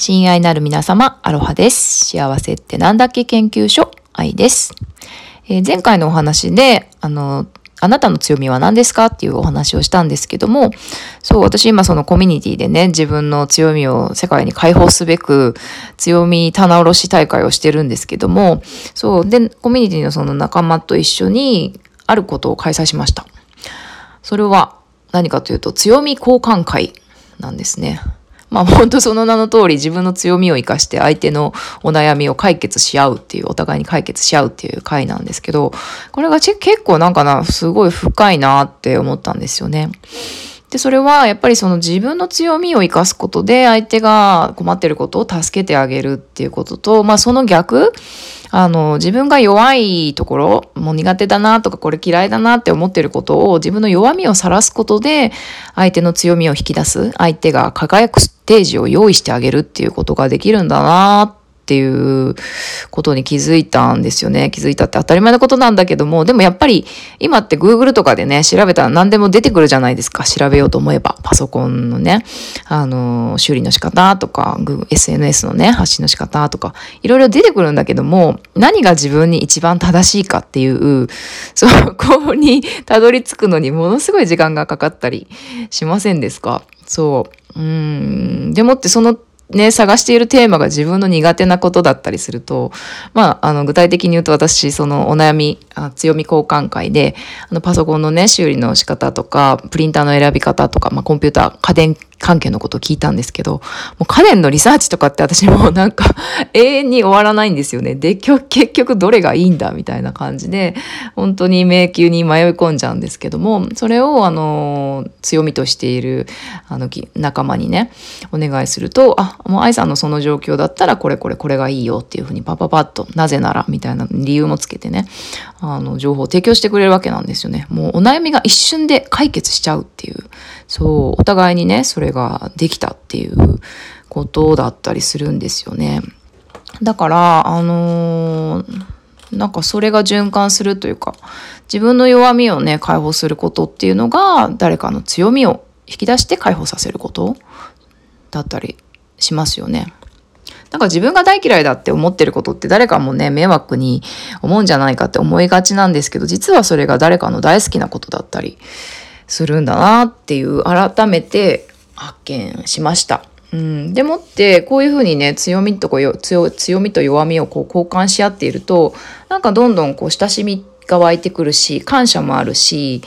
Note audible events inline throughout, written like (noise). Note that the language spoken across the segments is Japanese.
親愛なる皆様、アロハです。幸せってなんだっけ研究所、愛です。えー前回のお話で、あの、あなたの強みは何ですか？っていうお話をしたんですけども、そう、私今そのコミュニティでね、自分の強みを世界に解放すべく、強み棚卸し大会をしてるんですけども、そう、で、コミュニティのその仲間と一緒に、あることを開催しました。それは何かというと、強み交換会なんですね。まあ本当その名の通り自分の強みを生かして相手のお悩みを解決し合うっていう、お互いに解決し合うっていう回なんですけど、これが結構なんかな、すごい深いなって思ったんですよね。で、それはやっぱりその自分の強みを生かすことで相手が困ってることを助けてあげるっていうことと、まあその逆、あの、自分が弱いところ、もう苦手だなとかこれ嫌いだなって思ってることを自分の弱みを晒すことで相手の強みを引き出す、相手が輝くステージを用意してあげるっていうことができるんだなっていうことに気づいたんですよね。気づいたって当たり前のことなんだけども、でもやっぱり今って Google とかでね、調べたら何でも出てくるじゃないですか。調べようと思えば。パソコンのね、あの、修理の仕方とか、SNS のね、発信の仕方とか、いろいろ出てくるんだけども、何が自分に一番正しいかっていう、そこにたどり着くのにものすごい時間がかかったりしませんですか？そう。うん。でもってそのね、探しているテーマが自分の苦手なことだったりすると、まあ、あの、具体的に言うと私、そのお悩み、あ強み交換会で、あの、パソコンのね、修理の仕方とか、プリンターの選び方とか、まあ、コンピューター、家電関係のことを聞いたんですけど、もう家電のリサーチとかって私も (laughs) なんか永遠に終わらないんですよね。で、結局どれがいいんだみたいな感じで、本当に迷宮に迷い込んじゃうんですけども、それをあの、強みとしている、あの、仲間にね、お願いすると、あ、もう愛さんのその状況だったらこれこれこれがいいよっていうふうにパパパッと、なぜならみたいな理由もつけてね、あの、情報を提供してくれるわけなんですよね。もうお悩みが一瞬で解決しちゃうっていう。そう、お互いにね、それができたっていうことだったりするんですよね。だから、あのーなんかそれが循環するというか、自分の弱みをね、解放することっていうのが、誰かの強みを引き出して解放させることだったりしますよね。なんか自分が大嫌いだって思ってることって誰かもね、迷惑に思うんじゃないかって思いがちなんですけど、実はそれが誰かの大好きなことだったりするんだなっていう、改めて発見しました。うん、でもってこういうふうにね強みとこよ強強みと弱みをこう交換し合っているとなんかどんどんこう親しみが湧いてくるし感謝もあるし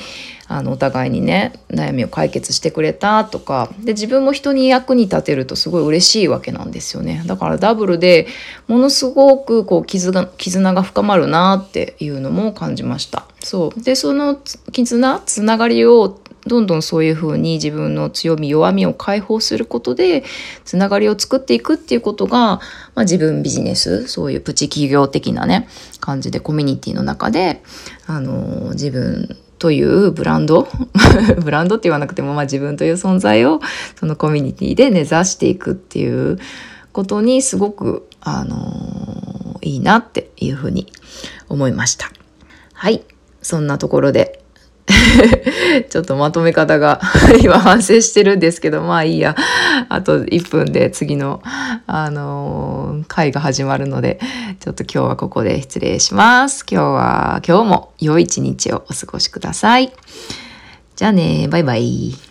あのお互いにね悩みを解決してくれたとかで自分も人に役に立てるとすごい嬉しいわけなんですよね。だからダブルでものすごくこう絆絆が深まるなっていうのも感じました。そう。でその絆つながりをどんどんそういうふうに自分の強み弱みを解放することでつながりを作っていくっていうことが、まあ、自分ビジネスそういうプチ企業的なね感じでコミュニティの中であの自分というブランド (laughs) ブランドって言わなくても、まあ、自分という存在をそのコミュニティで根ざしていくっていうことにすごくあのいいなっていうふうに思いました。はいそんなところで (laughs) ちょっとまとめ方が (laughs) 今反省してるんですけど、まあいいや。あと1分で次の、あのー回が始まるので、ちょっと今日はここで失礼します。今日は、今日も良い一日をお過ごしください。じゃあね、バイバイ。